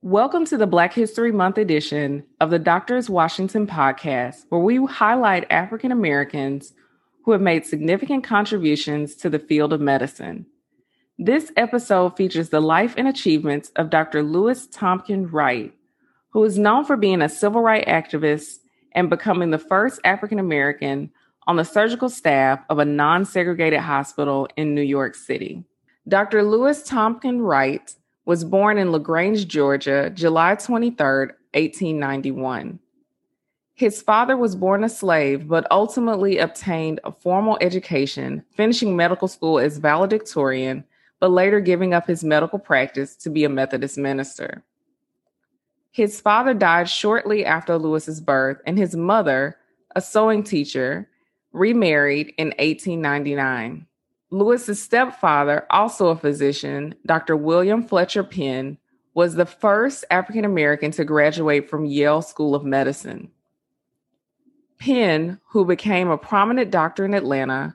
Welcome to the Black History Month edition of the Doctors Washington podcast, where we highlight African Americans who have made significant contributions to the field of medicine. This episode features the life and achievements of Dr. Louis Tompkins Wright, who is known for being a civil rights activist and becoming the first African American on the surgical staff of a non segregated hospital in New York City. Dr. Louis Tompkins Wright was born in LaGrange, Georgia, July 23, 1891. His father was born a slave, but ultimately obtained a formal education, finishing medical school as valedictorian, but later giving up his medical practice to be a Methodist minister. His father died shortly after Louis's birth, and his mother, a sewing teacher, remarried in 1899. Louis's stepfather, also a physician, Dr. William Fletcher Penn, was the first African American to graduate from Yale School of Medicine. Penn, who became a prominent doctor in Atlanta,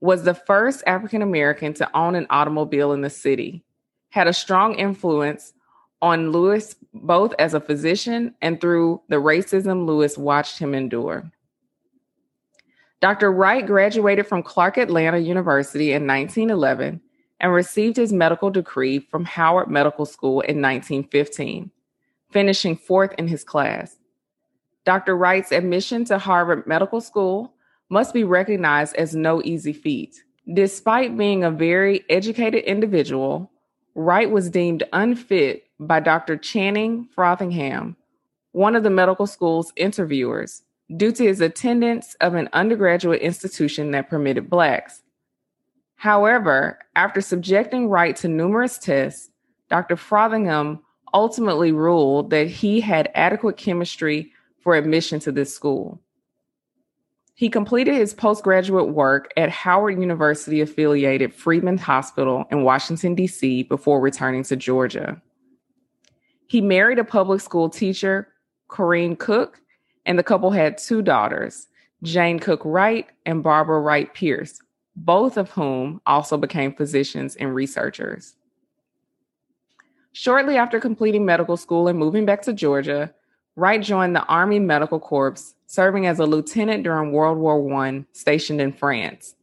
was the first African American to own an automobile in the city, had a strong influence on Louis both as a physician and through the racism Lewis watched him endure. Dr. Wright graduated from Clark Atlanta University in 1911 and received his medical degree from Harvard Medical School in 1915, finishing fourth in his class. Dr. Wright's admission to Harvard Medical School must be recognized as no easy feat. Despite being a very educated individual, Wright was deemed unfit by Dr. Channing Frothingham, one of the medical school's interviewers, due to his attendance of an undergraduate institution that permitted Blacks. However, after subjecting Wright to numerous tests, Dr. Frothingham ultimately ruled that he had adequate chemistry for admission to this school. He completed his postgraduate work at Howard University affiliated Freedman Hospital in Washington, D.C., before returning to Georgia. He married a public school teacher, Corrine Cook, and the couple had two daughters, Jane Cook Wright and Barbara Wright Pierce, both of whom also became physicians and researchers. Shortly after completing medical school and moving back to Georgia, Wright joined the Army Medical Corps, serving as a lieutenant during World War I, stationed in France.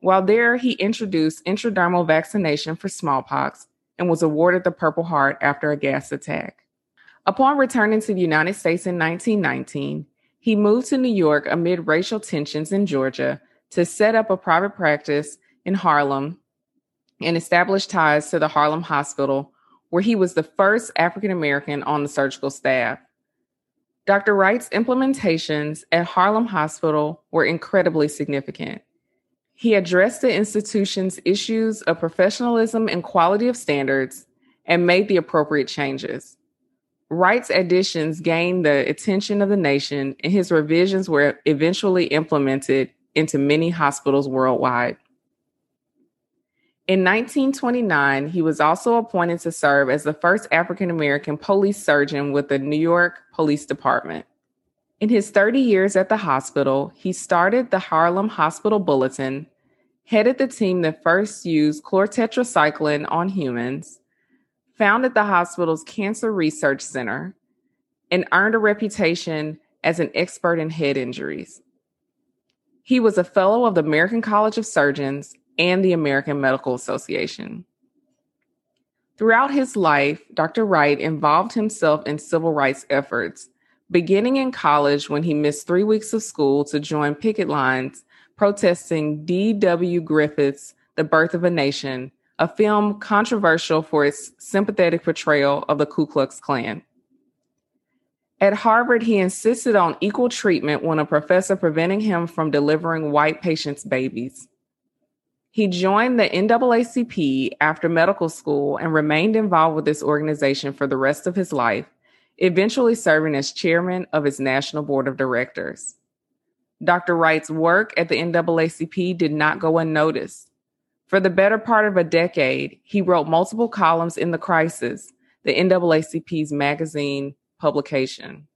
While there, he introduced intradermal vaccination for smallpox and was awarded the Purple Heart after a gas attack. Upon returning to the United States in 1919, he moved to New York amid racial tensions in Georgia to set up a private practice in Harlem and establish ties to the Harlem Hospital, where he was the first African American on the surgical staff. Dr. Wright's implementations at Harlem Hospital were incredibly significant. He addressed the institution's issues of professionalism and quality of standards and made the appropriate changes. Wright's additions gained the attention of the nation, and his revisions were eventually implemented into many hospitals worldwide. In 1929, he was also appointed to serve as the first African American police surgeon with the New York Police Department. In his 30 years at the hospital, he started the Harlem Hospital Bulletin, headed the team that first used chlortetracycline on humans, founded the hospital's Cancer Research Center, and earned a reputation as an expert in head injuries. He was a fellow of the American College of Surgeons and the American Medical Association. Throughout his life, Dr. Wright involved himself in civil rights efforts, beginning in college when he missed three weeks of school to join picket lines protesting D.W. Griffith's The Birth of a Nation a film controversial for its sympathetic portrayal of the Ku Klux Klan. At Harvard, he insisted on equal treatment when a professor preventing him from delivering white patients' babies. He joined the NAACP after medical school and remained involved with this organization for the rest of his life, eventually serving as chairman of its national board of directors. Dr. Wright's work at the NAACP did not go unnoticed. For the better part of a decade, he wrote multiple columns in The Crisis, the NAACP's magazine publication.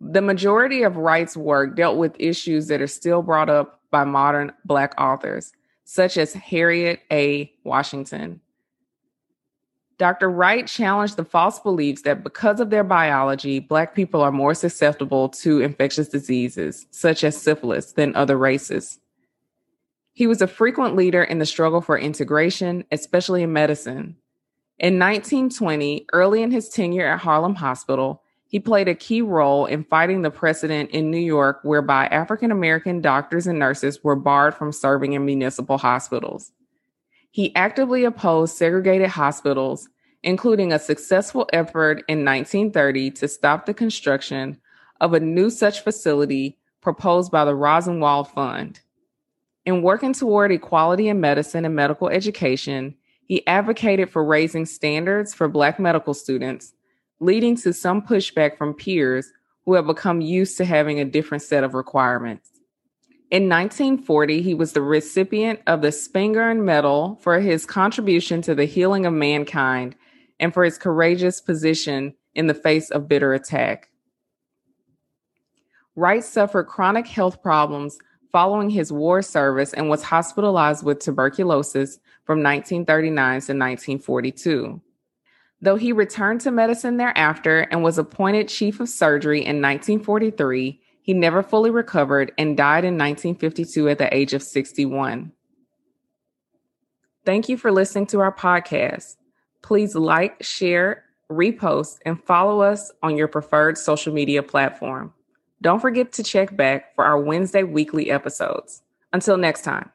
The majority of Wright's work dealt with issues that are still brought up by modern Black authors, such as Harriet A. Washington. Dr. Wright challenged the false beliefs that because of their biology, Black people are more susceptible to infectious diseases, such as syphilis, than other races. He was a frequent leader in the struggle for integration, especially in medicine. In 1920, early in his tenure at Harlem Hospital, he played a key role in fighting the precedent in New York whereby African American doctors and nurses were barred from serving in municipal hospitals. He actively opposed segregated hospitals, including a successful effort in 1930 to stop the construction of a new such facility proposed by the Rosenwald Fund. In working toward equality in medicine and medical education, he advocated for raising standards for Black medical students, leading to some pushback from peers who have become used to having a different set of requirements. In 1940, he was the recipient of the Spingarn Medal for his contribution to the healing of mankind and for his courageous position in the face of bitter attack. Wright suffered chronic health problems following his war service and was hospitalized with tuberculosis from 1939 to 1942. Though he returned to medicine thereafter and was appointed chief of surgery in 1943, he never fully recovered and died in 1952 at the age of 61. Thank you for listening to our podcast. Please like, share, repost, and follow us on your preferred social media platform. Don't forget to check back for our Wednesday weekly episodes. Until next time.